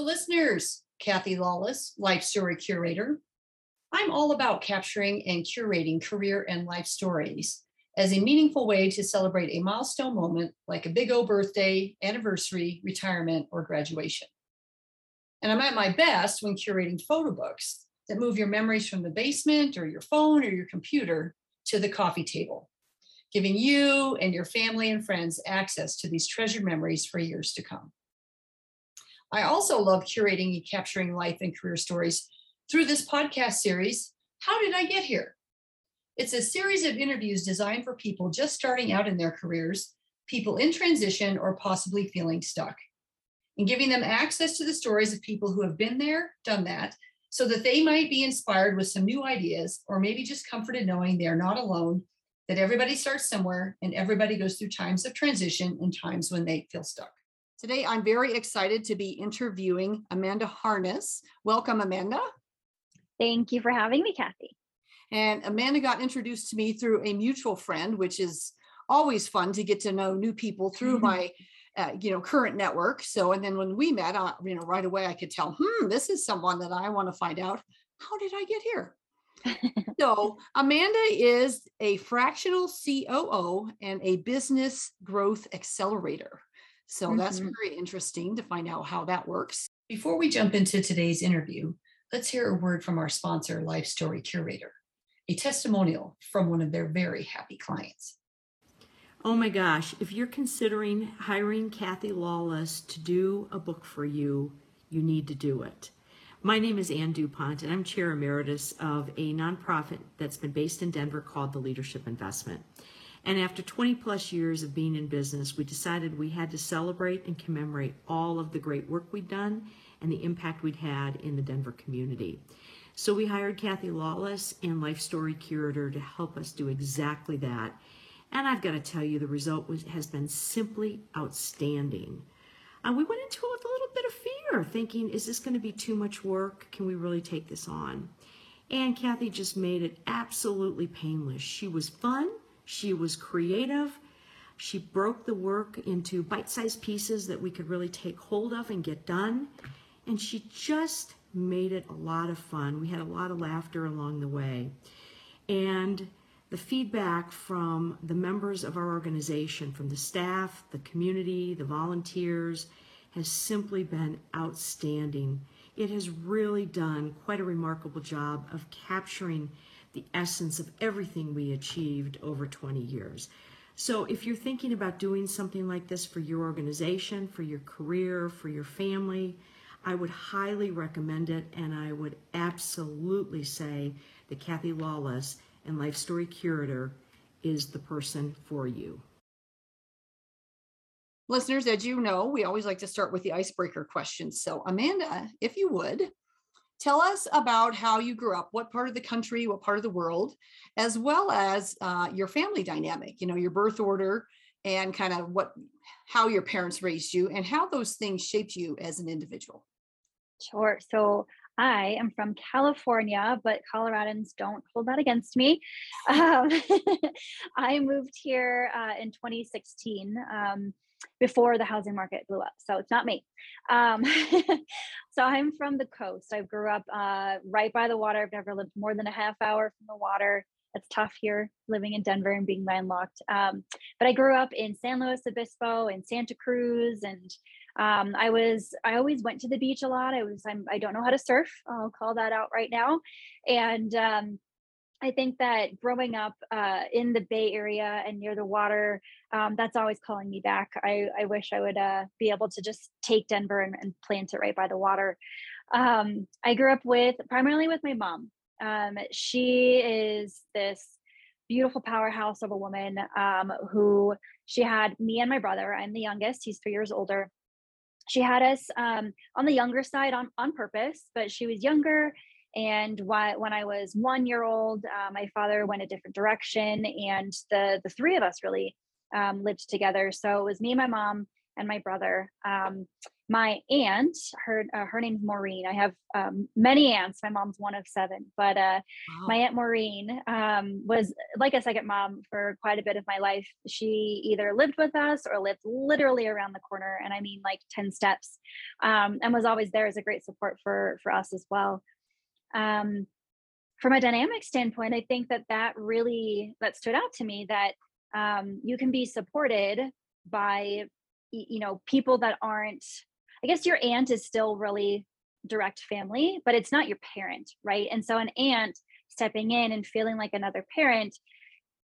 Listeners. Kathy Lawless, Life Story Curator. I'm all about capturing and curating career and life stories as a meaningful way to celebrate a milestone moment like a big O birthday, anniversary, retirement, or graduation. And I'm at my best when curating photo books that move your memories from the basement or your phone or your computer to the coffee table, giving you and your family and friends access to these treasured memories for years to come. I also love curating and capturing life and career stories through this podcast series, How Did I Get Here? It's a series of interviews designed for people just starting out in their careers, people in transition, or possibly feeling stuck, and giving them access to the stories of people who have been there, done that, so that they might be inspired with some new ideas, or maybe just comforted knowing they are not alone, that everybody starts somewhere and everybody goes through times of transition and times when they feel stuck. Today, I'm very excited to be interviewing Amanda Harness. Welcome, Amanda. Thank you for having me, Kathy. And Amanda got introduced to me through a mutual friend, which is always fun to get to know new people through my uh, you know current network so and then when we met uh, you know right away i could tell hmm this is someone that i want to find out how did i get here so amanda is a fractional coo and a business growth accelerator so mm-hmm. that's very interesting to find out how that works. Before we jump into today's interview, let's hear a word from our sponsor, Life Story Curator, a testimonial from one of their very happy clients. Oh my gosh, if you're considering hiring Kathy Lawless to do a book for you, you need to do it. My name is Ann DuPont, and I'm chair emeritus of a nonprofit that's been based in Denver called the Leadership Investment. And after 20 plus years of being in business, we decided we had to celebrate and commemorate all of the great work we'd done and the impact we'd had in the Denver community. So we hired Kathy Lawless and Life Story Curator to help us do exactly that. And I've got to tell you, the result was, has been simply outstanding. Uh, we went into it with a little bit of fear, thinking, is this going to be too much work? Can we really take this on? And Kathy just made it absolutely painless. She was fun. She was creative. She broke the work into bite sized pieces that we could really take hold of and get done. And she just made it a lot of fun. We had a lot of laughter along the way. And the feedback from the members of our organization, from the staff, the community, the volunteers, has simply been outstanding. It has really done quite a remarkable job of capturing the essence of everything we achieved over 20 years. So if you're thinking about doing something like this for your organization, for your career, for your family, I would highly recommend it. And I would absolutely say that Kathy Lawless and Life Story Curator is the person for you. Listeners, as you know, we always like to start with the icebreaker questions. So, Amanda, if you would, Tell us about how you grew up, what part of the country, what part of the world, as well as uh, your family dynamic, you know, your birth order and kind of what, how your parents raised you and how those things shaped you as an individual. Sure. So I am from California, but Coloradans don't hold that against me. Um, I moved here uh, in 2016. Um, before the housing market blew up. So it's not me. Um, so I'm from the coast. I grew up uh, right by the water. I've never lived more than a half hour from the water. It's tough here living in Denver and being landlocked. Um, but I grew up in San Luis Obispo and Santa Cruz, and um, I was I always went to the beach a lot. I was I'm, I don't know how to surf. I'll call that out right now, and um, I think that growing up uh, in the Bay Area and near the water, um, that's always calling me back. I, I wish I would uh, be able to just take Denver and, and, plant it right by the water. Um, I grew up with primarily with my mom. Um, she is this beautiful powerhouse of a woman um, who she had me and my brother. I'm the youngest, he's three years older. She had us um, on the younger side on, on purpose, but she was younger and why, when I was one year old, uh, my father went a different direction, and the the three of us really um, lived together. So it was me, my mom, and my brother. Um, my aunt, her uh, her name's Maureen. I have um, many aunts. My mom's one of seven, but uh, wow. my aunt Maureen um, was like a second mom for quite a bit of my life. She either lived with us or lived literally around the corner, and I mean like ten steps, um, and was always there as a great support for for us as well. Um, from a dynamic standpoint, I think that that really that stood out to me that um, you can be supported by you know people that aren't I guess your aunt is still really direct family, but it's not your parent, right? And so an aunt stepping in and feeling like another parent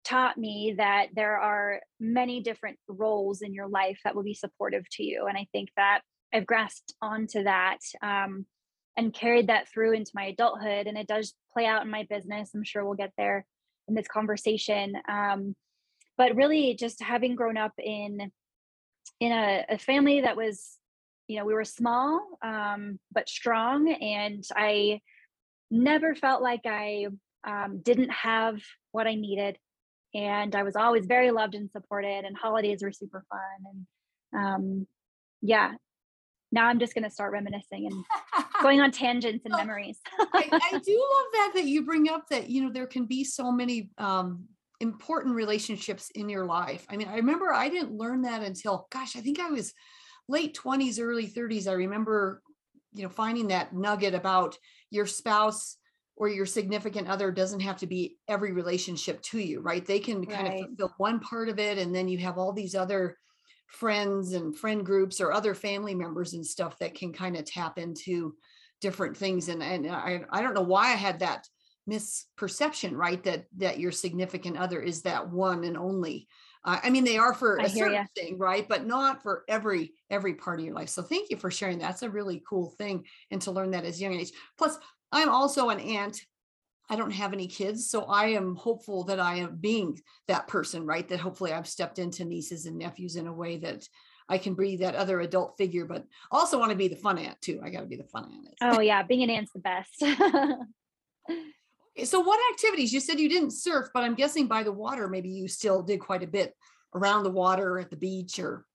taught me that there are many different roles in your life that will be supportive to you. And I think that I've grasped onto that um, and carried that through into my adulthood. And it does play out in my business. I'm sure we'll get there in this conversation. Um, but really, just having grown up in in a, a family that was you know we were small um, but strong and i never felt like i um, didn't have what i needed and i was always very loved and supported and holidays were super fun and um, yeah now i'm just going to start reminiscing and going on tangents and memories I, I, do love that that you bring up that you know there can be so many um, important relationships in your life i mean i remember i didn't learn that until gosh i think i was late 20s, early 30s, I remember, you know, finding that nugget about your spouse or your significant other doesn't have to be every relationship to you, right? They can kind right. of fulfill one part of it, and then you have all these other friends and friend groups or other family members and stuff that can kind of tap into different things. And and I I don't know why I had that misperception, right? That that your significant other is that one and only uh, I mean, they are for I a certain ya. thing, right? But not for every every part of your life. So thank you for sharing. That's a really cool thing, and to learn that as young age. Plus, I'm also an aunt. I don't have any kids, so I am hopeful that I am being that person, right? That hopefully I've stepped into nieces and nephews in a way that I can be that other adult figure, but also want to be the fun aunt too. I got to be the fun aunt. Oh yeah, being an aunt's the best. So what activities? You said you didn't surf, but I'm guessing by the water, maybe you still did quite a bit around the water at the beach or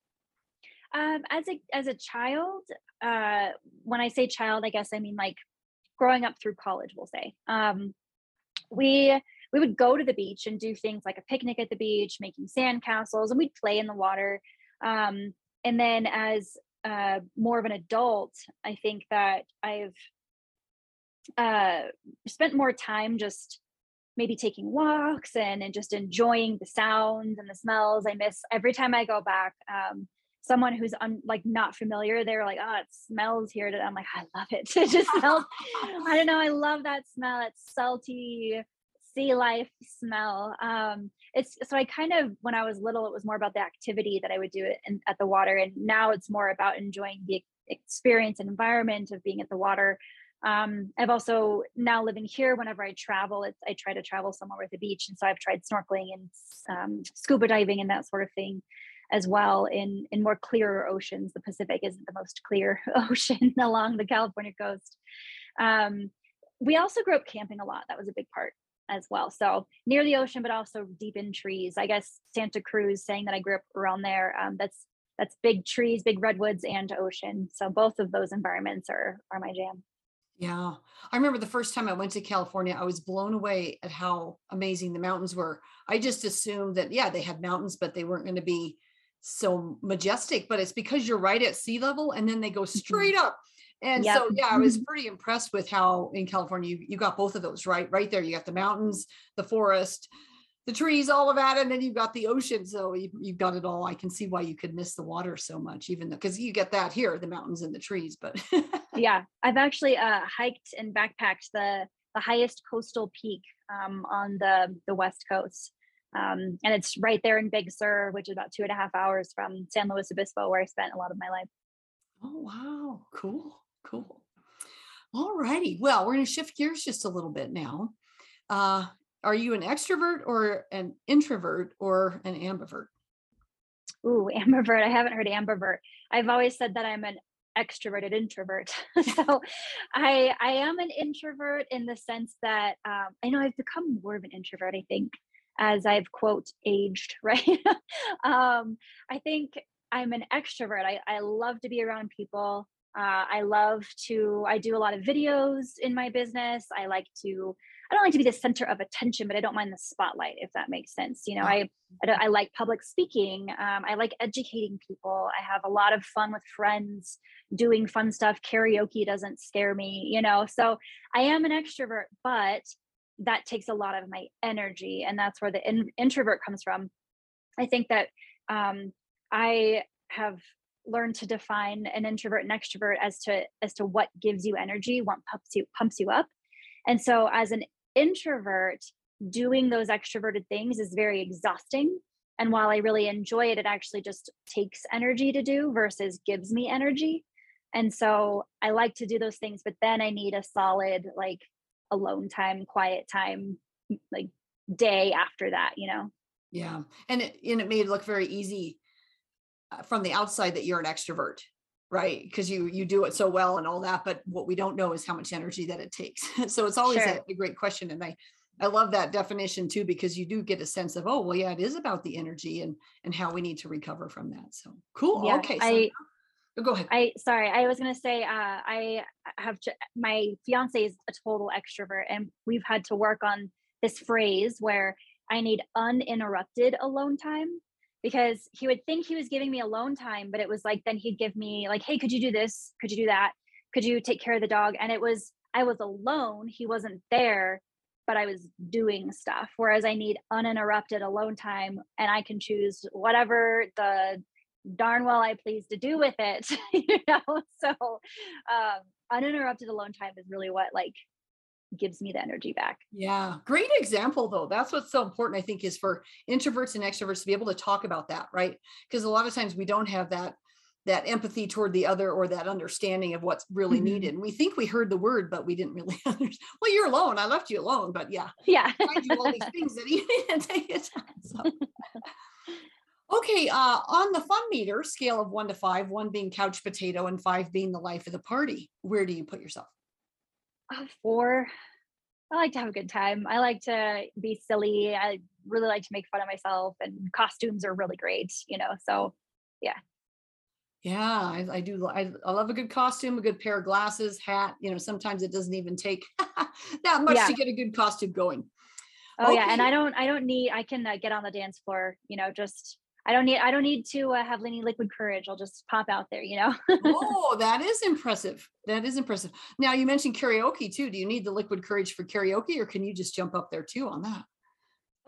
um, as a as a child, uh, when I say child, I guess I mean like growing up through college, we'll say. Um, we we would go to the beach and do things like a picnic at the beach, making sand castles, and we'd play in the water. Um, and then as uh, more of an adult, I think that I've uh, spent more time just maybe taking walks and, and just enjoying the sounds and the smells. I miss every time I go back. Um, someone who's un, like not familiar, they're like, "Oh, it smells here." I'm like, "I love it. It just smells." I don't know. I love that smell. It's salty sea life smell. Um, it's so I kind of when I was little, it was more about the activity that I would do it in, at the water, and now it's more about enjoying the experience and environment of being at the water um, I've also now living here. Whenever I travel, it's I try to travel somewhere with a beach, and so I've tried snorkeling and um, scuba diving and that sort of thing, as well in in more clearer oceans. The Pacific isn't the most clear ocean along the California coast. Um, we also grew up camping a lot. That was a big part as well. So near the ocean, but also deep in trees. I guess Santa Cruz, saying that I grew up around there. Um, that's that's big trees, big redwoods, and ocean. So both of those environments are are my jam. Yeah. I remember the first time I went to California, I was blown away at how amazing the mountains were. I just assumed that, yeah, they had mountains, but they weren't going to be so majestic. But it's because you're right at sea level and then they go mm-hmm. straight up. And yep. so, yeah, I was pretty impressed with how in California you, you got both of those right, right there. You got the mountains, the forest, the trees, all of that, and then you've got the ocean. So you, have got it all. I can see why you could miss the water so much, even though because you get that here, the mountains and the trees. But yeah, I've actually uh, hiked and backpacked the the highest coastal peak um, on the the west coast, um, and it's right there in Big Sur, which is about two and a half hours from San Luis Obispo, where I spent a lot of my life. Oh wow, cool, cool. All righty. Well, we're going to shift gears just a little bit now. Uh, are you an extrovert or an introvert or an ambivert? Ooh, ambivert. I haven't heard ambivert. I've always said that I'm an extroverted introvert. so I I am an introvert in the sense that um, I know I've become more of an introvert, I think, as I've quote aged, right? um, I think I'm an extrovert. I, I love to be around people. Uh, I love to, I do a lot of videos in my business. I like to, I don't like to be the center of attention, but I don't mind the spotlight, if that makes sense. You know, I, I, don't- I like public speaking. Um, I like educating people. I have a lot of fun with friends doing fun stuff. Karaoke doesn't scare me, you know, so I am an extrovert, but that takes a lot of my energy. And that's where the in, introvert comes from. I think that um, I have learned to define an introvert and extrovert as to as to what gives you energy, what pumps you pumps you up. And so as an introvert, doing those extroverted things is very exhausting. And while I really enjoy it, it actually just takes energy to do versus gives me energy. And so I like to do those things, but then I need a solid like alone time, quiet time, like day after that, you know? Yeah. And it, and it made it look very easy uh, from the outside that you're an extrovert, right? Because you you do it so well and all that, but what we don't know is how much energy that it takes. so it's always Sure. a, a great question, and I I love that definition too because you do get a sense of oh well yeah it is about the energy and and how we need to recover from that. So cool. Yeah, okay. So I- go ahead. I sorry, I was gonna say uh, I have j- my fiance is a total extrovert, and we've had to work on this phrase where I need uninterrupted alone time because he would think he was giving me alone time, but it was like then he'd give me like, hey, could you do this? Could you do that? Could you take care of the dog? And it was I was alone, he wasn't there, but I was doing stuff. Whereas I need uninterrupted alone time, and I can choose whatever the darn well I please to do with it, you know. So um, uninterrupted alone time is really what like gives me the energy back. Yeah, great example though. That's what's so important, I think, is for introverts and extroverts to be able to talk about that, right? Because a lot of times we don't have that that empathy toward the other or that understanding of what's really Mhm. needed. And we think we heard the word, but we didn't really understand. Well, you're alone. I left you alone, but yeah, Yeah. I do all these things that you didn't take it. So. Okay, uh, on the fun meter scale of one to five, one being couch potato and five being the life of the party, where do you put yourself? Uh, Four. I like to have a good time. I like to be silly. I really like to make fun of myself, and costumes are really great, you know. So Yeah, I, I do. I, I love a good costume, a good pair of glasses, hat. You know, sometimes it doesn't even take that much Yeah. to get a good costume going. Oh yeah, and I don't I don't need I can uh, get on the dance floor, you know, just I don't need I don't need to uh, have any liquid courage. I'll just pop out there, you know. oh, that is impressive. That is impressive. Now you mentioned karaoke too. Do you need the liquid courage for karaoke, or can you just jump up there too on that?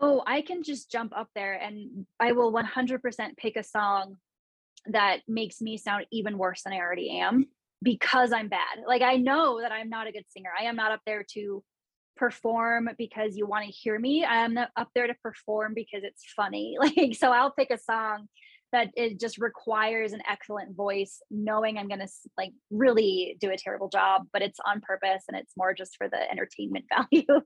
oh, I can just jump up there and I will 100% pick a song that makes me sound even worse than I already am because I'm bad. Like I know that I'm not a good singer. I am not up there to perform because you want to hear me. I'm not up there to perform because it's funny. Like so I'll pick a song that it just requires an excellent voice knowing I'm going to like really do a terrible job, but it's on purpose and it's more just for the entertainment value.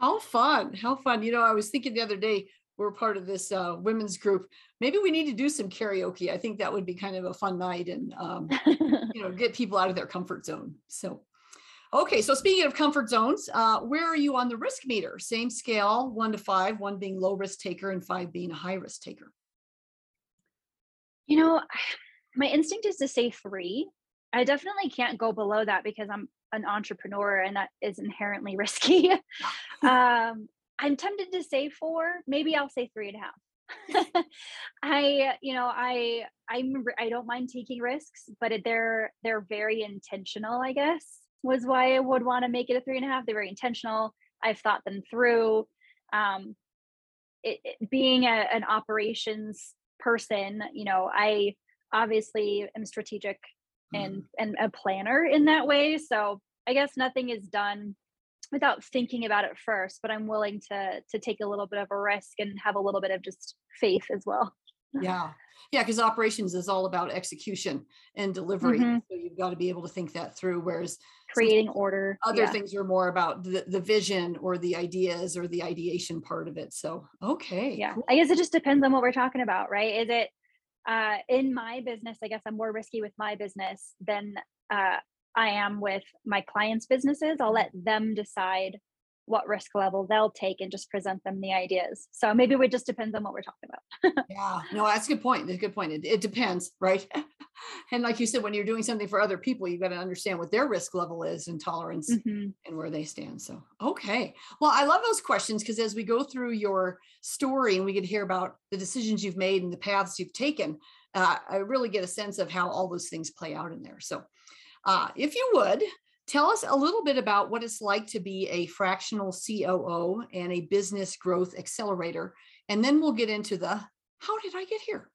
How fun! How fun! You know, I was thinking the other day. We're part of this uh, women's group. Maybe we need to do some karaoke. I think that would be kind of a fun night, and um, you know get people out of their comfort zone so okay so speaking of comfort zones uh, where are you on the risk meter same scale one to five one being low risk taker and five being a high risk taker You know, my instinct is to say three. I definitely can't go below that because I'm an entrepreneur and that is inherently risky. um, I'm tempted to say four. Maybe I'll say three and a half. I, you know, I, I'm, I don't mind taking risks, but they're they're very intentional. I guess was why I would want to make it a three and a half. They're very intentional. I've thought them through. Um, it, it- being a, an operations person, you know, I obviously am strategic and and a planner in that way. So I guess nothing is done without thinking about it first, but I'm willing to to take a little bit of a risk and have a little bit of just faith as well. Yeah yeah because operations is all about execution and delivery Mhm. so you've got to be able to think that through whereas Creating order. other yeah. things are more about the, the vision or the ideas or the ideation part of it so okay yeah cool. i guess it just depends on what we're talking about right is it uh in my business i guess i'm more risky with my business than uh i am with my clients businesses i'll let them decide what risk level they'll take and just present them the ideas. So maybe it just depends on what we're talking about. yeah, no, that's a good point. That's a good point. It, it depends, right? and like you said, when you're doing something for other people, you've got to understand what their risk level is and tolerance mm-hmm. and where they stand. So, okay. Well, I love those questions because as we go through your story and we get to hear about the decisions you've made and the paths you've taken, uh, I really get a sense of how all those things play out in there. So, uh, if you would, Tell us a little bit about what it's like to be a fractional COO and a business growth accelerator. And then we'll get into the how did I get here?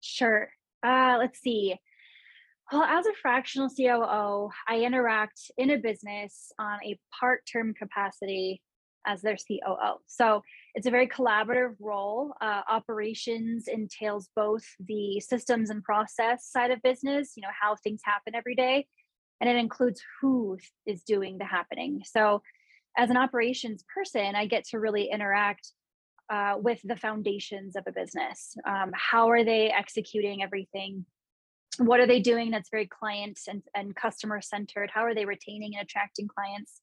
Sure. Uh, let's see. Well, as a fractional COO, I interact in a business on a part term capacity as their COO. So it's a very collaborative role. Uh, operations entails both the systems and process side of business, you know, how things happen every day, and it includes who is doing the happening. So, as an operations person, I get to really interact uh, with the foundations of a business. Um, how are they executing everything? What are they doing that's very client and, and customer centered? How are they retaining and attracting clients?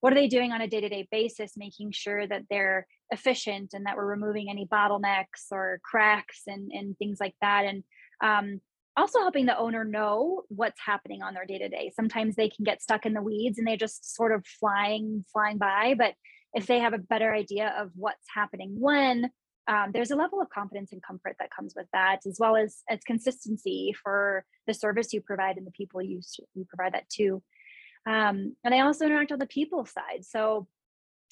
What are they doing on a day to day basis, making sure that they're efficient and that we're removing any bottlenecks or cracks and, and things like that? And um, also helping the owner know what's happening on their day to day. Sometimes they can get stuck in the weeds and they just sort of flying flying by, but if they have a better idea of what's happening when, um, there's a level of confidence and comfort that comes with that, as well as as consistency for the service you provide and the people you you provide that to. Um, and I also interact on the people side. So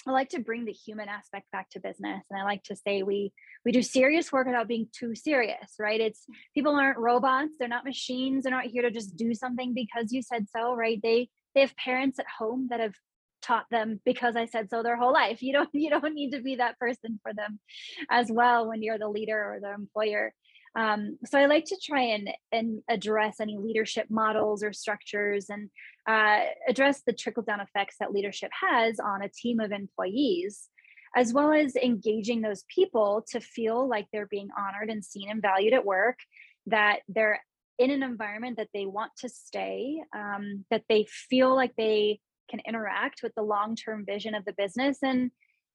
I like to bring the human aspect back to business. And I like to say we we do serious work without being too serious, right? It's people aren't robots, they're not machines, they're not here to just do something because you said so, right? They they have parents at home that have taught them because I said so their whole life. You don't you don't need to be that person for them as well when you're the leader or the employer. Um, so I like to try and and address any leadership models or structures and uh, address the trickle down effects that leadership has on a team of employees, as well as engaging those people to feel like they're being honored and seen and valued at work, that they're in an environment that they want to stay, um, that they feel like they can interact with the long term vision of the business and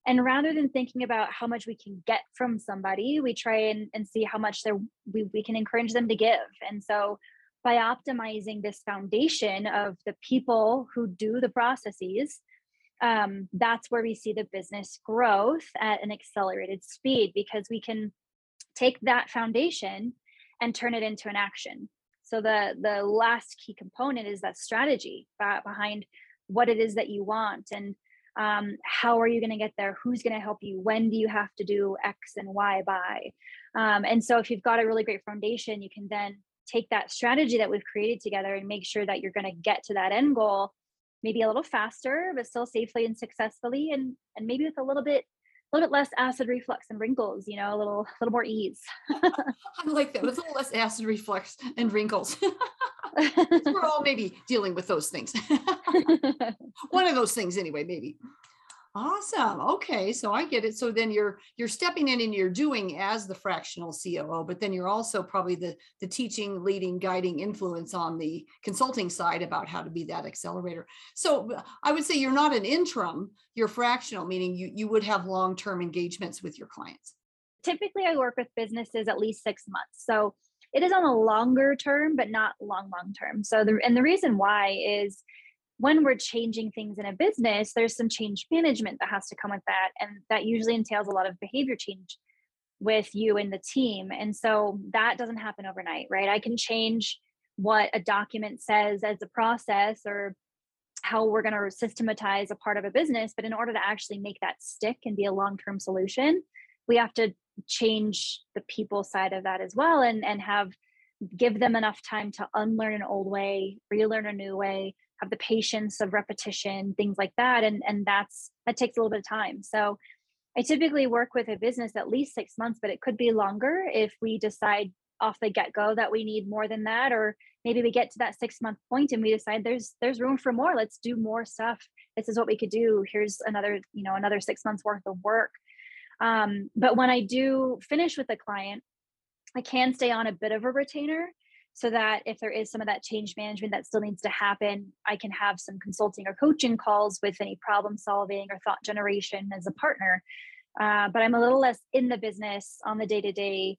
and rather than thinking about how much we can get from somebody we try and, and see how much we, we can encourage them to give. And so by optimizing this foundation of the people who do the processes um, that's where we see the business growth at an accelerated speed because we can take that foundation and turn it into an action. So the the last key component is that strategy behind what it is that you want. And um, how are you going to get there? Who's going to help you? When do you have to do x and y by? Um, and so if you've got a really great foundation you can then take that strategy that we've created together and make sure that you're going to get to that end goal maybe a little faster but still safely and successfully and and maybe with a little bit a little bit less acid reflux and wrinkles, you know, a little, a little more ease. I like that. With a little less acid reflux and wrinkles. We're all maybe dealing with those things. One of those things, anyway, maybe. Awesome. Okay, so I get it. So then you're you're stepping in and you're doing as the fractional COO, but then you're also probably the the teaching, leading, guiding influence on the consulting side about how to be that accelerator. So uh, I would say you're not an interim, you're fractional, meaning you you would have long-term engagements with your clients. Typically I work with businesses at least 6 months. So it is on a longer term but not long long term. So the and the reason why is when we're changing things in a business, there's some change management that has to come with that. And that usually entails a lot of behavior change with you and the team. And so that doesn't happen overnight, right? I can change what a document says as a process or how we're going to systematize a part of a business. But in order to actually make that stick and be a long term solution, we have to change the people side of that as well and, and have give them enough time to unlearn an old way, relearn a new way, have the patience of repetition, things like that. And and that's that takes a little bit of time. So I typically work with a business at least six months, but it could be longer if we decide off the get-go that we need more than that, or maybe we get to that six month point and we decide there's there's room for more. Let's do more stuff. This is what we could do. Here's another, you know, another six months worth of work. Um, but when I do finish with a client, I can stay on a bit of a retainer so that if there is some of that change management that still needs to happen, I can have some consulting or coaching calls with any problem solving or thought generation as a partner. Uh, but I'm a little less in the business on the day to day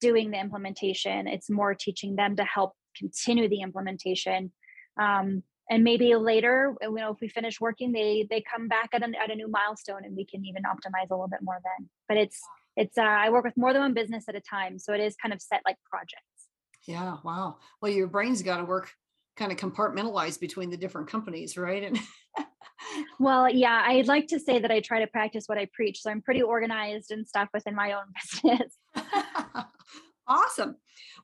doing the implementation. It's more teaching them to help continue the implementation. Um, and maybe later, you know, if we finish working, they they come back at, at a new milestone, and we can even optimize a little bit more then. But it's it's uh, I work with more than one business at a time, so it is kind of set like projects. Yeah, wow. Well, your brain's got to work kind of compartmentalized between the different companies, right? And well, yeah, I'd like to say that I try to practice what I preach. So I'm pretty organized and stuff within my own business. awesome.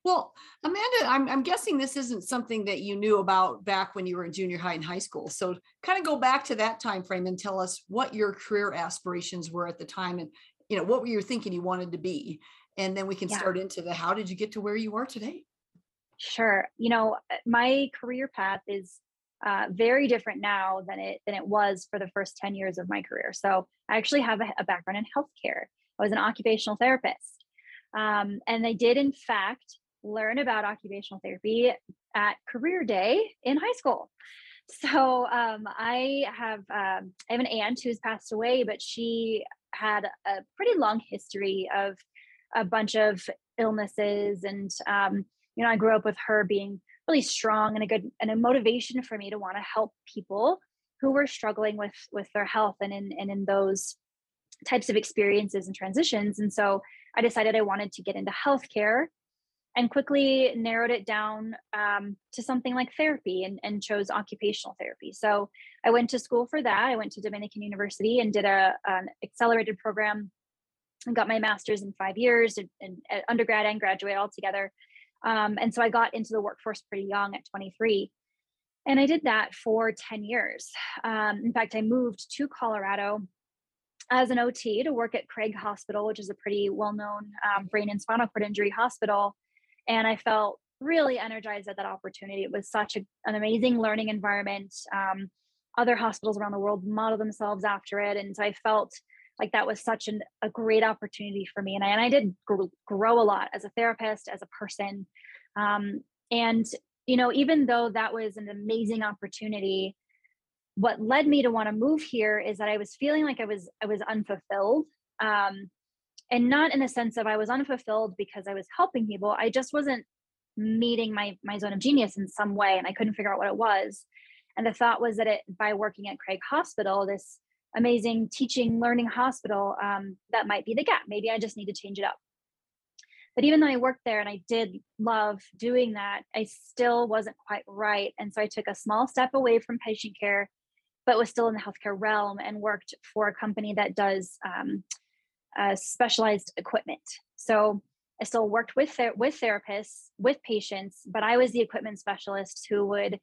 Well, Amanda, I'm, I'm guessing this isn't something that you knew about back when you were in junior high and high school. So kind of go back to that time frame and tell us what your career aspirations were at the time and you know what were you thinking you wanted to be and then we can yeah. start into the how did you get to where you are today Sure. You know, uh, my career path is uh, very different now than it than it was for the first 10 years of my career. So I actually have a, a background in healthcare. I was an occupational therapist. Um, and I did, in fact, learn about occupational therapy at career day in high school. So um, I have um, I have an aunt who's passed away, but she had a pretty long history of a bunch of illnesses and um, you know, I grew up with her being really strong and a good and a motivation for me to want to help people who were struggling with with their health and in and in those types of experiences and transitions. And so I decided I wanted to get into healthcare and quickly narrowed it down um, to something like therapy and, and chose occupational therapy. So I went to school for that. I went to Dominican University and did a an accelerated program and got my master's in five years and, and undergrad and graduate all together um, and so I got into the workforce pretty young at 23. And I did that for 10 years. Um, in fact, I moved to Colorado as an OT to work at Craig Hospital, which is a pretty well known um, brain and spinal cord injury hospital. And I felt really energized at that opportunity. It was such a, an amazing learning environment. Um, other hospitals around the world model themselves after it. And so I felt like that was such an, a great opportunity for me and I, and I did gr- grow a lot as a therapist as a person um, and you know even though that was an amazing opportunity what led me to want to move here is that I was feeling like I was I was unfulfilled um, and not in the sense of I was unfulfilled because I was helping people I just wasn't meeting my my zone of genius in some way and I couldn't figure out what it was and the thought was that it by working at Craig Hospital this amazing teaching learning hospital um, that might be the gap. Maybe i just need to change it up. But even though i worked there and i did love doing that i still wasn't quite right. And so i took a small step away from patient care but was still in the healthcare realm and worked for a company that does um, uh, specialized equipment. So i still worked with with therapists with patients but i was the equipment specialist who would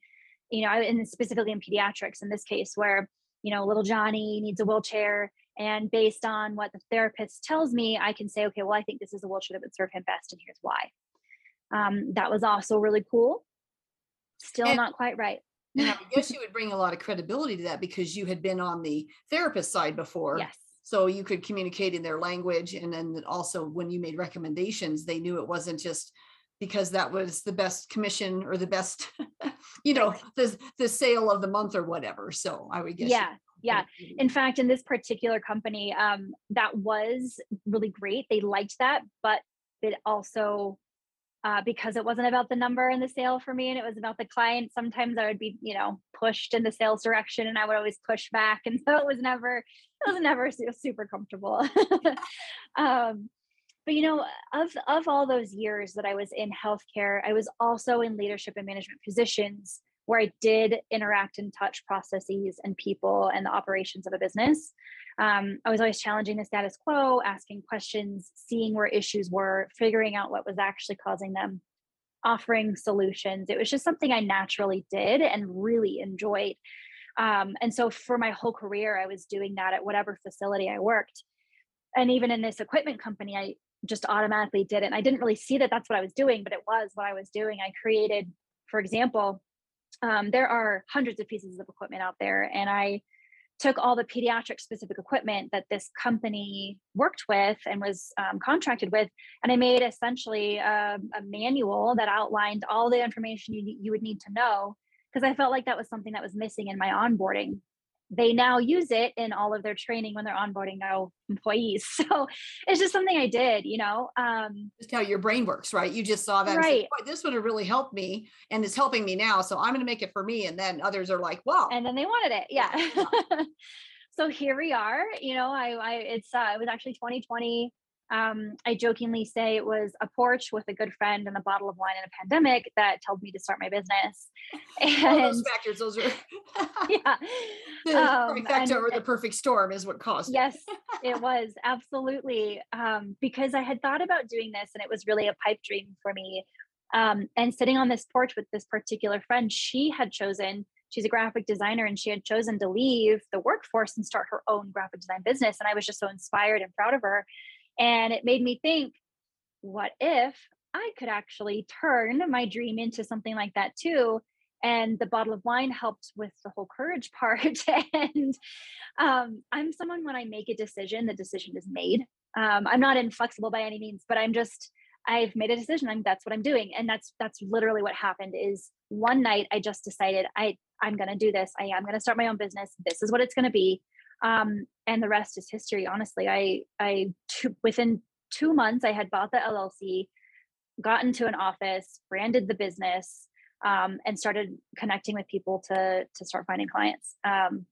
you know and specifically in pediatrics in this case where you know, little Johnny needs a wheelchair. And based on what the therapist tells me, I can say, okay, well, I think this is a wheelchair that would serve him best, and here's why. Um, that was also really cool. Still and, not quite right. and I guess you would bring a lot of credibility to that because you had been on the therapist side before. Yes. So you could communicate in their language. And then also when you made recommendations, they knew it wasn't just because that was the best commission or the best you know the the sale of the month or whatever so i would guess. Yeah yeah. In fact in this particular company um that was really great they liked that but it also uh, because it wasn't about the number and the sale for me and it was about the client sometimes i would be you know pushed in the sales direction and i would always push back and so it was never it was never super comfortable. Um but you know of of all those years that i was in healthcare i was also in leadership and management positions where i did interact and touch processes and people and the operations of a business. Um, i was always challenging the status quo asking questions seeing where issues were figuring out what was actually causing them offering solutions. It was just something i naturally did and really enjoyed. Um, and so for my whole career i was doing that at whatever facility i worked. And even in this equipment company i just automatically did it. And I didn't really see that that's what I was doing, but it was what I was doing. I created, for example, um, there are hundreds of pieces of equipment out there, and I took all the pediatric specific equipment that this company worked with and was um, contracted with, and I made essentially a, a, manual that outlined all the information you, you would need to know because I felt like that was something that was missing in my onboarding they now use it in all of their training when they're onboarding now employees. So it's just something I did, you know. Um, just how your brain works, right? You just saw that, right? Said, this would have really helped me, and it's helping me now. So I'm going to make it for me, and then others are like, "Wow!" And then they wanted it, yeah. yeah. so here we are. You know, I, I it's uh, it was actually 2020. Um, I jokingly say it was a porch with a good friend and a bottle of wine in a pandemic that told me to start my business. And All those factors, those are yeah. The um, the perfect storm is what caused. Yes, it was absolutely um, because I had thought about doing this, and it was really a pipe dream for me. Um, and sitting on this porch with this particular friend, she had chosen. She's a graphic designer, and she had chosen to leave the workforce and start her own graphic design business. And I was just so inspired and proud of her. And it made me think, what if I could actually turn my dream into something like that too? And the bottle of wine helped with the whole courage part. and um, I'm someone when I make a decision, the decision is made. Um, I'm not inflexible by any means, but I'm just I've made a decision. I'm, that's what I'm doing, and that's that's literally what happened. Is one night I just decided I I'm going to do this. I am going to start my own business. This is what it's going to be um, and the rest is history honestly. I i t- within two months i had bought the llc got into an office branded the business um, and started connecting with people to to start finding clients. Um,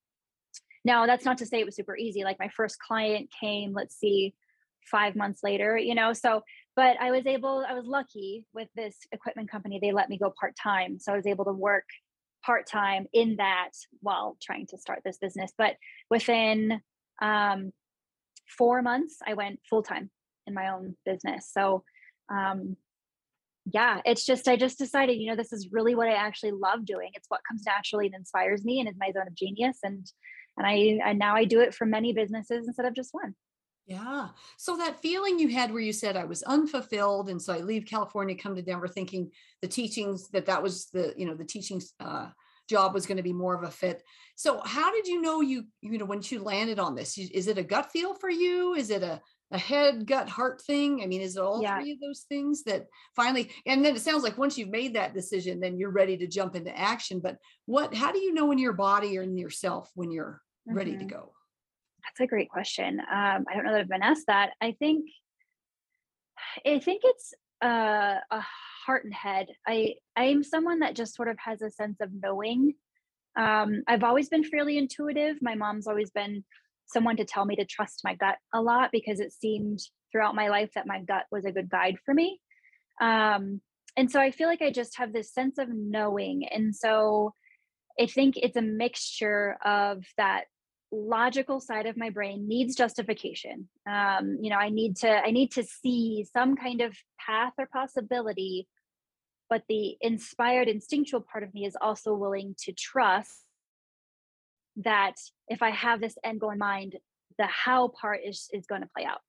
now that's not to say it was super easy. Like my first client came let's see five months later you know? So but i was able i was lucky with this equipment company. They let me go part-time so i was able to work part time in that while trying to start this business. But within um, four months, I went full time in my own business. So, um, yeah, it's just, I just decided, you know, this is really what I actually love doing. It's what comes naturally and inspires me and is my zone of genius. And, and I, and now I do it for many businesses instead of just one. Yeah. So that feeling you had where you said I was unfulfilled, and so I leave California, come to Denver, thinking the teachings that that was the you know the teachings uh, job was going to be more of a fit. So how did you know you you know when you landed on this? Is it a gut feel for you? Is it a a head gut heart thing? I mean, is it all yeah. three of those things that finally? And then it sounds like once you've made that decision, then you're ready to jump into action. But what? How do you know in your body or in yourself when you're mm-hmm. ready to mm-hmm. go? That's a great question. Um, I don't know that I've been asked that. I think, I think it's uh, a heart and head. I I'm someone that just sort of has a sense of knowing. Um, I've always been fairly intuitive. My mom's always been someone to tell me to trust my gut a lot because it seemed throughout my life that my gut was a good guide for me. Um, and so I feel like I just have this sense of knowing. And so I think it's a mixture of that logical side of my brain needs justification. Um, you know i need to i need to see some kind of path or possibility but the inspired instinctual part of me is also willing to trust that if i have this end goal in mind the how part is is going to play out.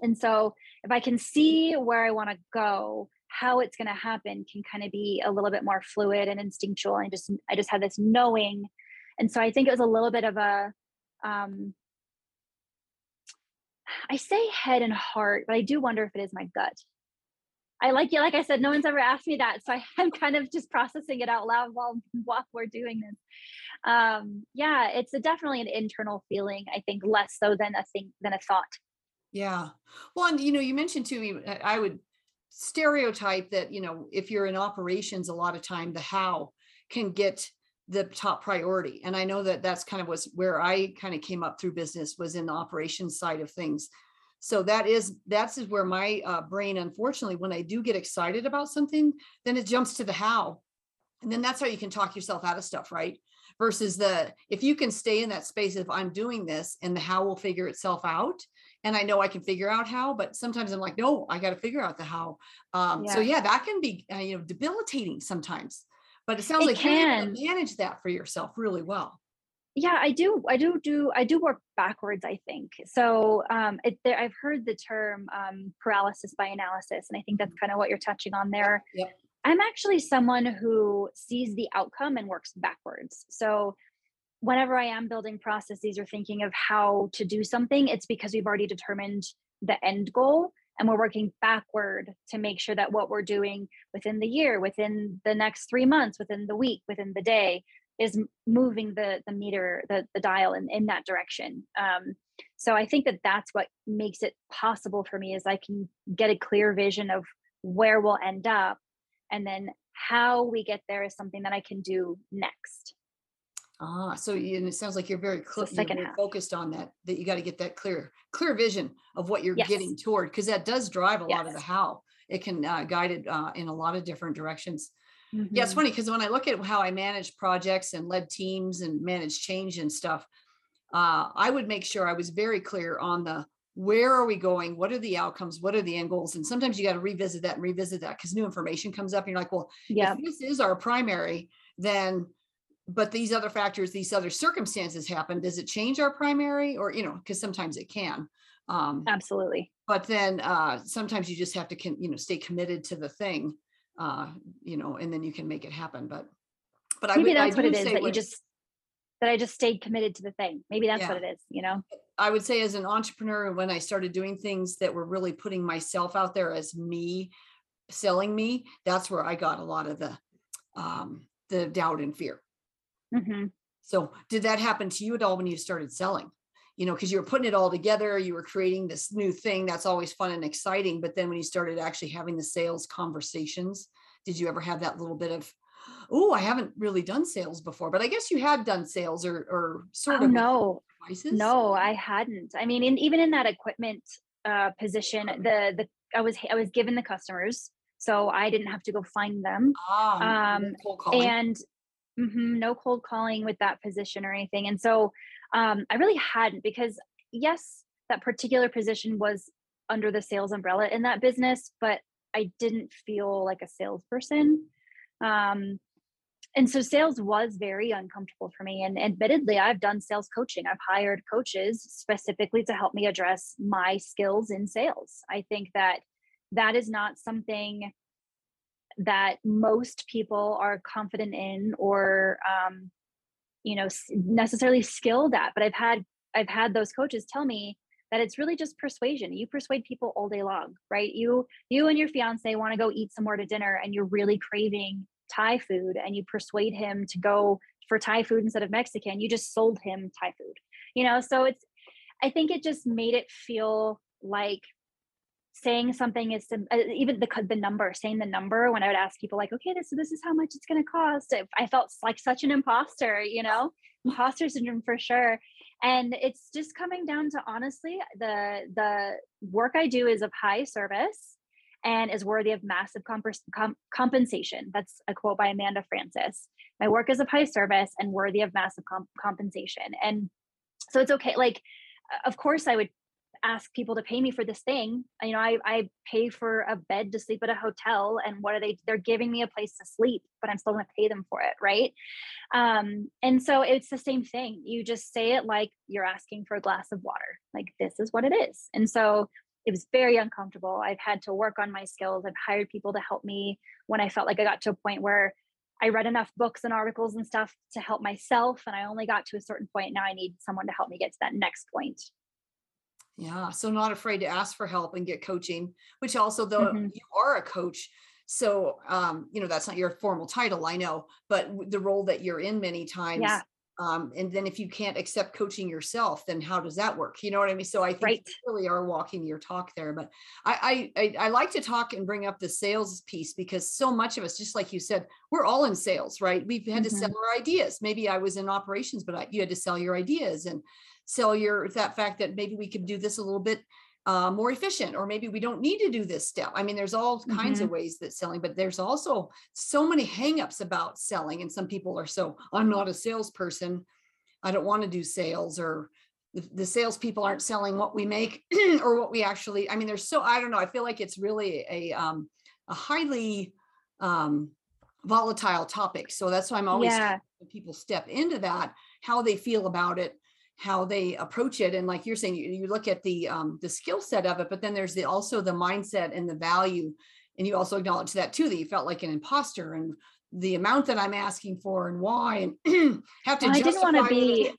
And so if i can see where i want to go how it's going to happen can kind of be a little bit more fluid and instinctual and just i just have this knowing and so i think it was a little bit of a um i say head and heart but i do wonder if it is my gut. I like you like i said no one's ever asked me that so I, i'm kind of just processing it out loud while while we're doing this. Um yeah it's a, definitely an internal feeling i think less so than a thing than a thought. Yeah. Well and you know you mentioned too i would stereotype that you know if you're in operations a lot of time the how can get the top priority and i know that that's kind of was where i kind of came up through business was in the operations side of things. So that is that's is where my uh, brain unfortunately when i do get excited about something then it jumps to the how and then that's how you can talk yourself out of stuff right? Versus the if you can stay in that space if i'm doing this and the how will figure itself out and i know i can figure out how but sometimes i'm like no i got to figure out the how. Um, yeah. so yeah that can be uh, you know debilitating sometimes but it sounds it like can. you manage that for yourself really well. Yeah i do i do do i do work backwards i think. So um it, there, i've heard the term um, paralysis by analysis and i think that's kind of what you're touching on there. Yep. i'm actually someone who sees the outcome and works backwards. So whenever I am building processes or thinking of how to do something, it's because we've already determined the end goal and we're working backward to make sure that what we're doing within the year, within the next three months, within the week, within the day is moving the the meter, the, the dial in, in that direction. Um, so I think that that's what makes it possible for me is I can get a clear vision of where we'll end up and then how we get there is something that I can do next. Ah, so you, and it sounds like you're very, cl- the you're very focused on that, that you got to get that clear, clear vision of what you're Yes. getting toward, because that does drive a lot of the how. It can uh, guide it uh, in a lot of different directions. Yeah, it's Mhm. funny because when I look at how I manage projects and led teams and manage change and stuff, uh, I would make sure I was very clear on the where are we going? What are the outcomes? What are the end goals? And sometimes you got to revisit that and revisit that because new information comes up and you're like, well, Yeah. if this is our primary, then but these other factors, these other circumstances happen. Does it change our primary? Or, you know, because sometimes it can. Um, Absolutely. but then uh sometimes you just have to con- you know stay committed to the thing uh you know and then you can make it happen but but i Maybe would that's I what it is that you just that I just stayed committed to the thing. Maybe that's Yeah. what it is, you know? I would say as an entrepreneur, when I started doing things that were really putting myself out there as me, selling me, that's where I got a lot of the um the doubt and fear. Hmm So did that happen to you at all when you started selling? You know, because you were putting it all together, you were creating this new thing that's always fun and exciting. But then when you started actually having the sales conversations, did you ever have that little bit of, oh, I haven't really done sales before, but I guess you had done sales or or sort Oh, of no, devices? no, I hadn't. I mean, in, even in that equipment uh, position, the the I was I was given the customers, so I didn't have to go find them. Ah, Um, and mhm, no cold calling with that position or anything and so um, i really hadn't because yes that particular position was under the sales umbrella in that business but i didn't feel like a salesperson um, and so sales was very uncomfortable for me and admittedly i've done sales coaching. I've hired coaches specifically to help me address my skills in sales. I think that that is not something that most people are confident in or um, you know necessarily skilled at but i've had i've had those coaches tell me that it's really just persuasion. You persuade people all day long right? You you and your fiance want to go eat somewhere to dinner and you're really craving thai food and you persuade him to go for thai food instead of mexican you just sold him thai food you know? So it's i think it just made it feel like saying something is uh, even the the number saying the number when i would ask people like okay this this is how much it's going to cost I- felt like such an imposter you know? Imposter syndrome for sure. And it's just coming down to honestly the the work i do is of high service and is worthy of massive compers- com- compensation. That's a quote by amanda frances. My work is of high service and worthy of massive com- compensation. And so it's okay like uh, of course i would ask people to pay me for this thing. You know i i pay for a bed to sleep at a hotel and what are they they're giving me a place to sleep but i'm still going to pay them for it right? Um and so it's the same thing. You just say it like you're asking for a glass of water. Like this is what it is. And so it was very uncomfortable. I've had to work on my skills. I've hired people to help me when i felt like i got to a point where I read enough books and articles and stuff to help myself, and I only got to a certain point. Now I need someone to help me get to that next point. Yeah, so not afraid to ask for help and get coaching, which also though Mhm. you are a coach, so um, you know that's not your formal title, I know, but the role that you're in many times. Yeah. Um, and then if you can't accept coaching yourself, then how does that work? You know what I mean? So I think Right. you really are walking your talk there. But I, I I I like to talk and bring up the sales piece because so much of us, just like you said, we're all in sales, right? We've had to sell our ideas. Maybe I was in operations, but I, you had to sell your ideas and sell your that fact that maybe we could do this a little bit uh, more efficient or maybe we don't need to do this step. I mean there's all kinds of ways that selling but there's also so many hangups about selling and some people are so i'm not a salesperson. I don't want to do sales or the, the salespeople aren't selling what we make or what we actually i mean there's so i don't know i feel like it's really a um a highly um volatile topic. So that's why i'm always Yeah. people step into that how they feel about it how they approach it and like you're saying you, you look at the um the skill set of it but then there's the also the mindset and the value and you also acknowledge that too that you felt like an imposter and the amount that I'm asking for and why and have to Well, I didn't want to be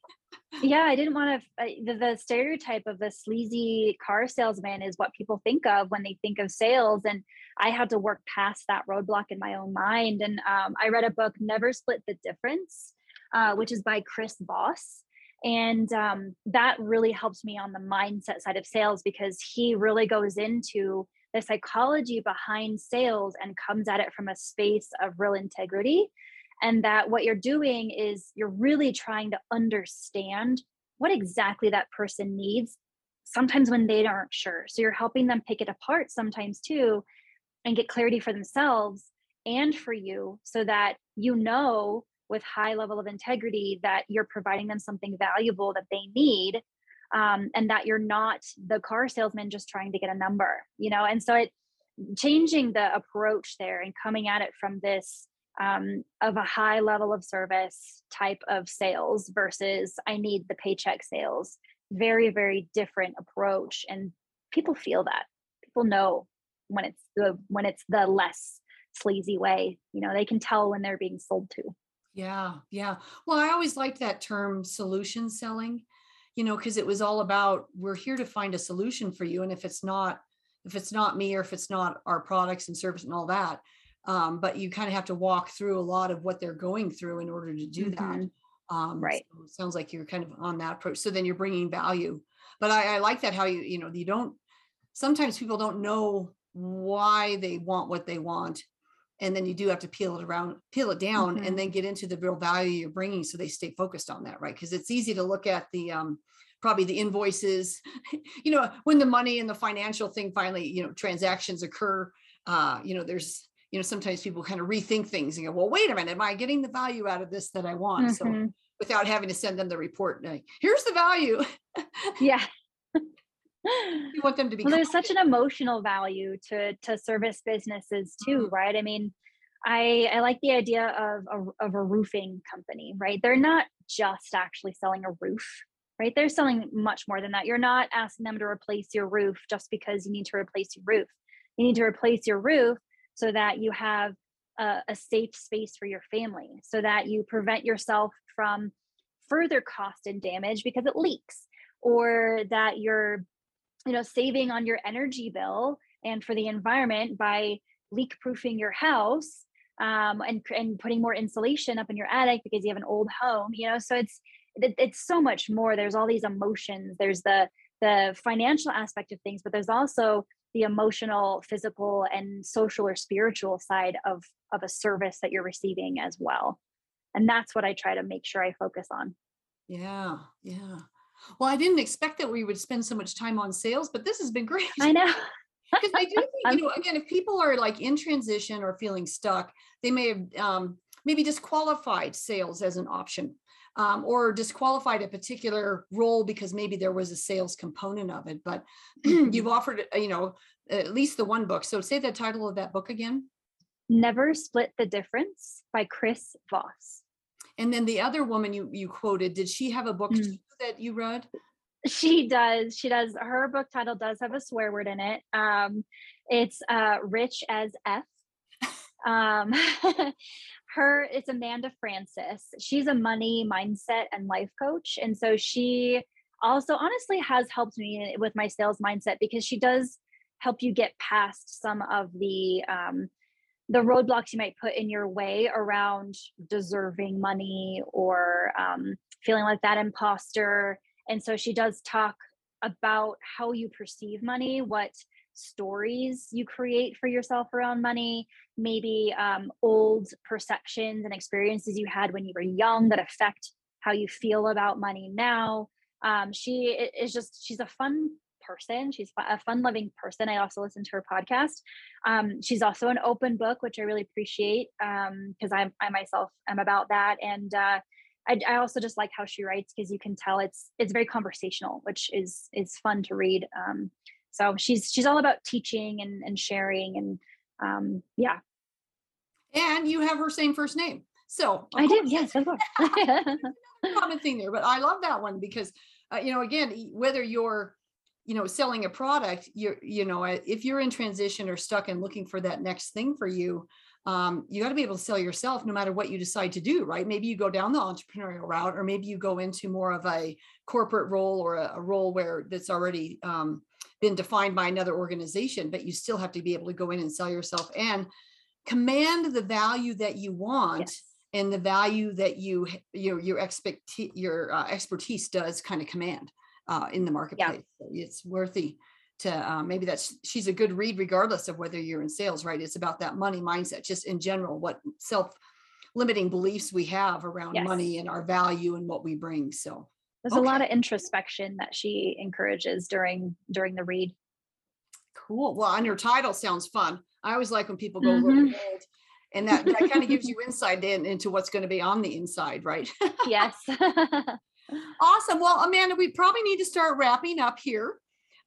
yeah i didn't want to the, the stereotype of the sleazy car salesman is what people think of when they think of sales and i had to work past that roadblock in my own mind and um, i read a book never split the difference uh, which is by chris voss and um, that really helps me on the mindset side of sales because he really goes into the psychology behind sales and comes at it from a space of real integrity and that what you're doing is you're really trying to understand what exactly that person needs sometimes when they aren't sure. So you're helping them pick it apart sometimes too and get clarity for themselves and for you so that you know with high level of integrity that you're providing them something valuable that they need um, and that you're not the car salesman just trying to get a number you know and so it changing the approach there and coming at it from this um, of a high level of service type of sales versus I need the paycheck sales. Very, very different approach. And people feel that. People know when it's the when it's the less sleazy way. You know, they can tell when they're being sold to. Yeah, yeah. Well, I always liked that term solution selling, you know, because it was all about we're here to find a solution for you. And if it's not, if it's not me or if it's not our products and service and all that, um, but you kind of have to walk through a lot of what they're going through in order to do that. Mhm. Um, Right. so it sounds like you're kind of on that approach. So then you're bringing value. But I, I like that how you, you know, you don't, sometimes people don't know why they want what they want. And then you do have to peel it around, peel it down Mhm. and then get into the real value you're bringing so they stay focused on that, right? Because it's easy to look at the, um, probably the invoices, you know, when the money and the financial thing finally, you know, transactions occur, uh, you know, there's, you know, sometimes people kind of rethink things and go, well, wait a minute, am I getting the value out of this that I want? So Mhm. without having to send them the report, like, here's the value. Yeah. you want them to be well there's such an emotional value to to service businesses too mm-hmm. right? I mean i i like the idea of a, of a roofing company right? They're not just actually selling a roof right? They're selling much more than that. You're not asking them to replace your roof just because you need to replace your roof. You need to replace your roof so that you have a, a safe space for your family so that you prevent yourself from further cost and damage because it leaks or that you're you know saving on your energy bill and for the environment by leak proofing your house um, and and putting more insulation up in your attic because you have an old home you know? So it's it, it's so much more. There's all these emotions. There's the the financial aspect of things but there's also the emotional physical and social or spiritual side of of a service that you're receiving as well. And that's what i try to make sure i focus on. Yeah, yeah. Well, I didn't expect that we would spend so much time on sales, but this has been great. i know Because I do think, you know, again, if people are like in transition or feeling stuck, they may have um, maybe disqualified sales as an option um, or disqualified a particular role because maybe there was a sales component of it. But you've offered, uh, you know, at least the one book. So say the title of that book again. never split the difference by chris voss And then the other woman you you quoted, did she have a book Mm. That you read? she does she does her book title does have a swear word in it um it's uh rich as f um her it's amanda frances she's a money mindset and life coach and so she also honestly has helped me with my sales mindset because she does help you get past some of the um the roadblocks you might put in your way around deserving money or um, feeling like that imposter and so she does talk about how you perceive money, what stories you create for yourself around money, maybe um, old perceptions and experiences you had when you were young that affect how you feel about money now. Um, she is just, she's a fun person. She's a fun loving person. I also listen to her podcast. Um, she's also an open book, which I really appreciate because I, I myself am about that. And uh, I, I also just like how she writes because you can tell it's it's very conversational, which is is fun to read. Um, so she's she's all about teaching and and sharing and um, yeah, And you have her same first name. So I course, do. Yes, of course. common thing there but i love that one because uh, you know again whether you're you know selling a product you're you know if you're in transition or stuck and looking for that next thing for you um, you got to be able to sell yourself no matter what you decide to do, right? Maybe you go down the entrepreneurial route, or maybe you go into more of a corporate role or a, a role where that's already um, been defined by another organization, but you still have to be able to go in and sell yourself and command the value that you want. Yes. And the value that you your your expect your uh, expertise does kind of command uh, in the marketplace. So It's worthy to uh, maybe that's she's a good read regardless of whether you're in sales right it's about that money mindset just in general what self limiting beliefs we have around Yes. money and our value and what we bring so There's a lot of introspection that she encourages during during the read. cool well and her title sounds fun i always like when people go Mhm. bold and that, that kind of gives you insight in into what's going to be on the inside right yes. Awesome. Well, Amanda, we probably need to start wrapping up here.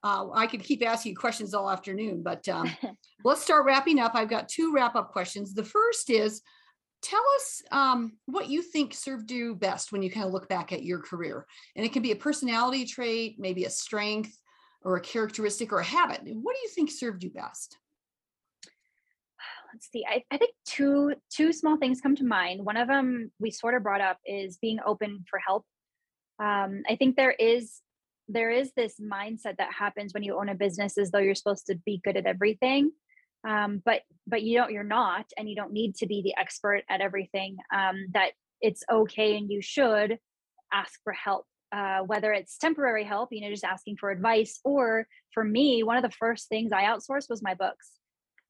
Uh, I could keep asking you questions all afternoon, but um, let's start wrapping up. I've got two wrap up questions. The first is tell us um, what you think served you best when you kind of look back at your career. And it can be a personality trait, maybe a strength or a characteristic or a habit. What do you think served you best? let's see I, I think two two small things come to mind one of them we sort of brought up is being open for help um, i think there is there is this mindset that happens when you own a business as though you're supposed to be good at everything um, but but you don't you're not and you don't need to be the expert at everything um, that it's okay and you should ask for help uh, whether it's temporary help you know just asking for advice or for me one of the first things i outsourced was my books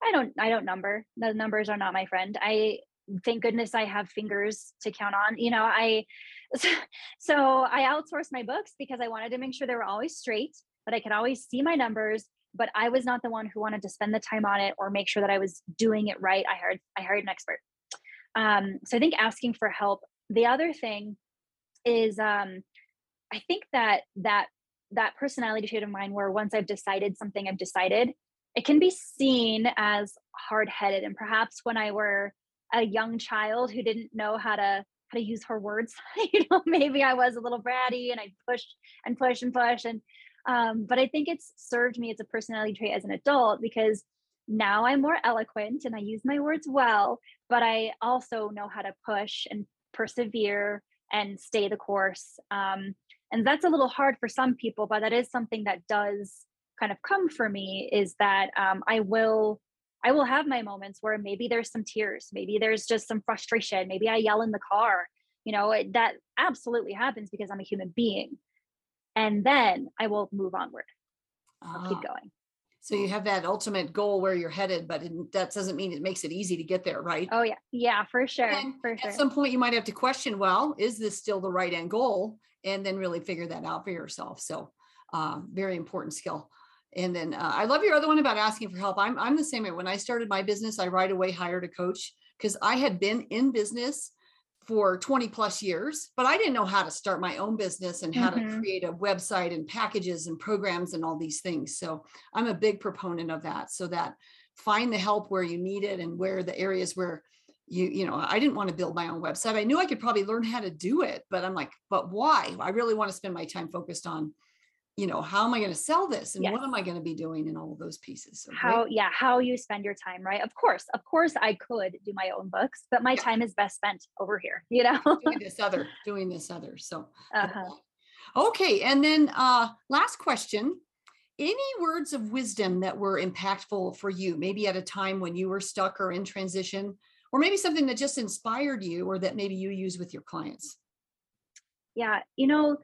I don't I don't number. The numbers are not my friend. I thank goodness I have fingers to count on. You know, I so I outsourced my books because I wanted to make sure they were always straight, that I could always see my numbers, but I was not the one who wanted to spend the time on it or make sure that I was doing it right. I hired I hired an expert. Um, so I think asking for help. The other thing is um, I think that that that personality trait of mine where once I've decided something, I've decided it can be seen as hard-headed and perhaps when i were a young child who didn't know how to how to use her words. You know maybe i was a little bratty and i pushed and push and push and um, but i think it's served me as a personality trait as an adult because now i'm more eloquent and i use my words well but i also know how to push and persevere and stay the course um, and that's a little hard for some people but that is something that does kind of come for me is that um, I will I will have my moments where maybe there's some tears, maybe there's just some frustration, maybe I yell in the car. You know, it, that absolutely happens because I'm a human being. And then I will move onward. I'll keep Ah, going. So you have that ultimate goal where you're headed, but it, that doesn't mean it makes it easy to get there, right? Oh yeah, yeah, for sure, And for sure. At some point, you might have to question, well, is this still the right end goal? And then really figure that out for yourself. So, uh, very important skill. And then uh, I love your other one about asking for help. I'm I'm the same way. When I started my business, I right away hired a coach because I had been in business for 20 plus years, but I didn't know how to start my own business and how to Mhm. create a website and packages and programs and all these things. So I'm a big proponent of that. So that find the help where you need it and where the areas where you you know i didn't want to build my own website i knew i could probably learn how to do it but i'm like but why i really want to spend my time focused on you know how am i going to sell this and what am i going to be doing in all of those pieces so how yeah, how you spend your time, right? Of course, of course I could do my own books, but my Yeah. time is best spent over here, you know? doing this other doing this other so uh-huh. okay and then uh last question any words of wisdom that were impactful for you maybe at a time when you were stuck or in transition or maybe something that just inspired you or that maybe you use with your clients yeah you know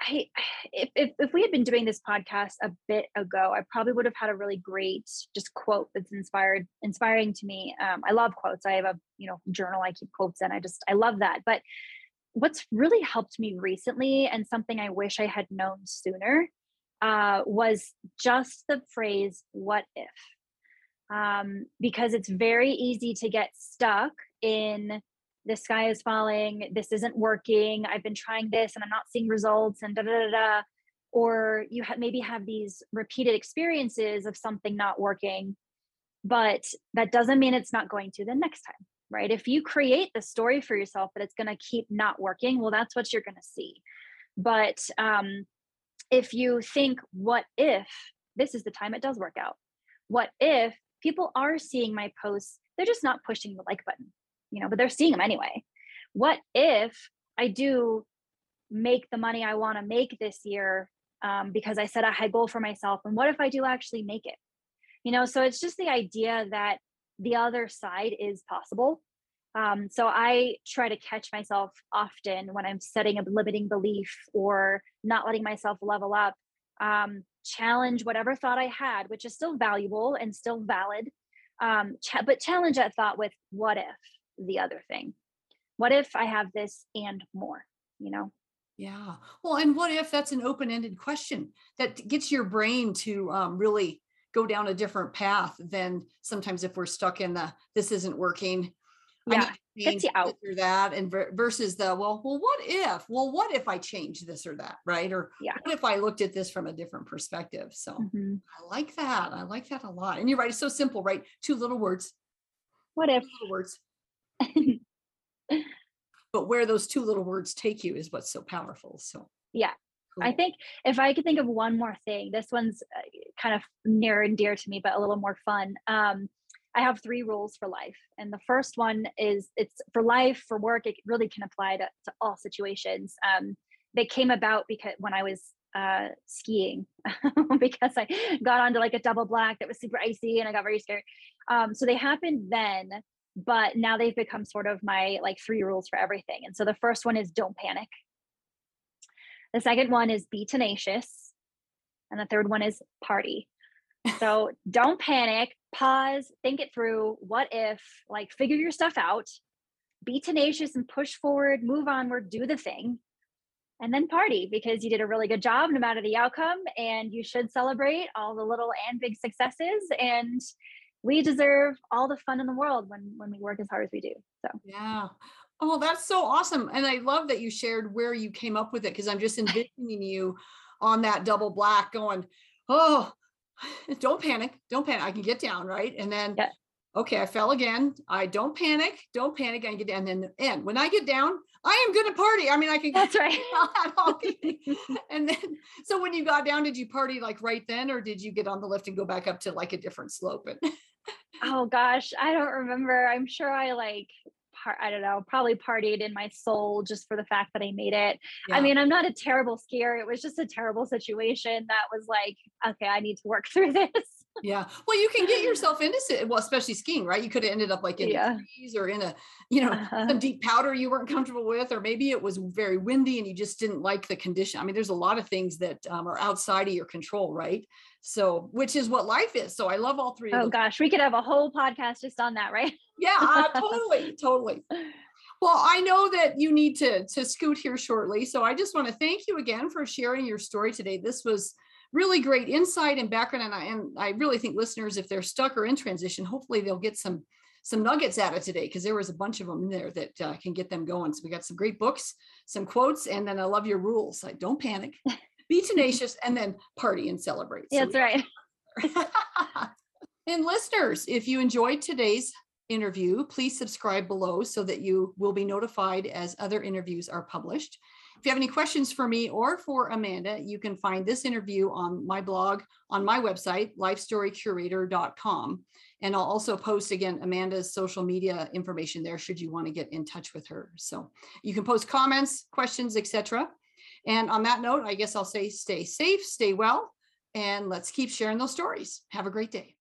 I, if, if if we had been doing this podcast a bit ago, I probably would have had a really great just quote that's inspired inspiring to me. Um, I love quotes. I have a you know journal I keep quotes in. I just I love that. But what's really helped me recently, and something I wish I had known sooner, uh, was just the phrase "What if," um, because it's very easy to get stuck in the sky is falling this isn't working i've been trying this and i'm not seeing results and da da da da. Or you ha- maybe have these repeated experiences of something not working but that doesn't mean it's not going to the next time right? If you create the story for yourself that it's going to keep not working well that's what you're going to see. But um, if you think what if this is the time it does work out? What if people are seeing my posts they're just not pushing the like button, you know, but they're seeing them anyway. What if I do make the money I want to make this year um, because I set a high goal for myself? And what if I do actually make it? You know, so it's just the idea that the other side is possible. Um, so I try to catch myself often when I'm setting a limiting belief or not letting myself level up. Um, challenge whatever thought I had, which is still valuable and still valid. Um, ch- but challenge that thought with what if the other thing? What if I have this and more? You know? Yeah. Well, and what if that's an open ended question that gets your brain to um, really go down a different path than sometimes if we're stuck in the this isn't working. Yeah, gets you out. or that, and versus the well, well, what if? Well, what if I change this or that, right? Or yeah. what if I looked at this from a different perspective? So mm-hmm. I like that. I like that a lot. And you're right; it's so simple, right? Two little words. What if? little words. But where those two little words take you is what's so powerful. So yeah, Cool. I think if I could think of one more thing, this one's uh, kind of near and dear to me, but a little more fun. Um, I have three rules for life. And the first one is it's for life, for work, it really can apply to, to all situations. Um, they came about because when I was uh, skiing, because I got onto like a double black that was super icy and I got very scared. Um, so they happened then, but now they've become sort of my like three rules for everything. And so the first one is don't panic. The second one is be tenacious. And the third one is party. So don't panic, pause, think it through. What if, like, figure your stuff out, be tenacious and push forward, move onward, do the thing, and then party because you did a really good job no matter the outcome. And you should celebrate all the little and big successes. And we deserve all the fun in the world when when we work as hard as we do. So yeah. Oh, that's so awesome. And I love that you shared where you came up with it because I'm just envisioning you on that double black going, oh, don't panic. Don't panic. I can get down, right? And then, yeah. okay, I fell again. I don't panic. Don't panic. I get down. And then the end. When I get down, I am going to party. I mean, I can. That's right. and then, so when you got down, did you party like right then, or did you get on the lift and go back up to like a different slope? Oh gosh, I don't remember. I'm sure I like I don't know, probably partied in my soul just for the fact that I made it. Yeah. I mean, I'm not a terrible skier. It was just a terrible situation that was like, okay, I need to work through this. yeah. Well, you can get yourself into it. Well, especially skiing, right? You could have ended up like in yeah. trees or in a, you know, uh-huh. some deep powder you weren't comfortable with, or maybe it was very windy and you just didn't like the condition. I mean, there's a lot of things that um, are outside of your control, right? So, which is what life is. So, I love all three. Oh gosh, we could have a whole podcast just on that, right? yeah, uh, totally, totally. Well, I know that you need to to scoot here shortly, so I just want to thank you again for sharing your story today. This was really great insight and background, and I and I really think listeners, if they're stuck or in transition, hopefully they'll get some some nuggets out of today because there was a bunch of them in there that uh, can get them going. So we got some great books, some quotes, and then I love your rules. Like don't panic, be tenacious, and then party and celebrate. So That's right. and listeners, if you enjoyed today's interview, please subscribe below so that you will be notified as other interviews are published. If you have any questions for me or for Amanda, you can find this interview on my blog on my website, lifestorycurator.com. And I'll also post again Amanda's social media information there should you want to get in touch with her. So you can post comments, questions, etc. And on that note, I guess I'll say stay safe, stay well, and let's keep sharing those stories. Have a great day.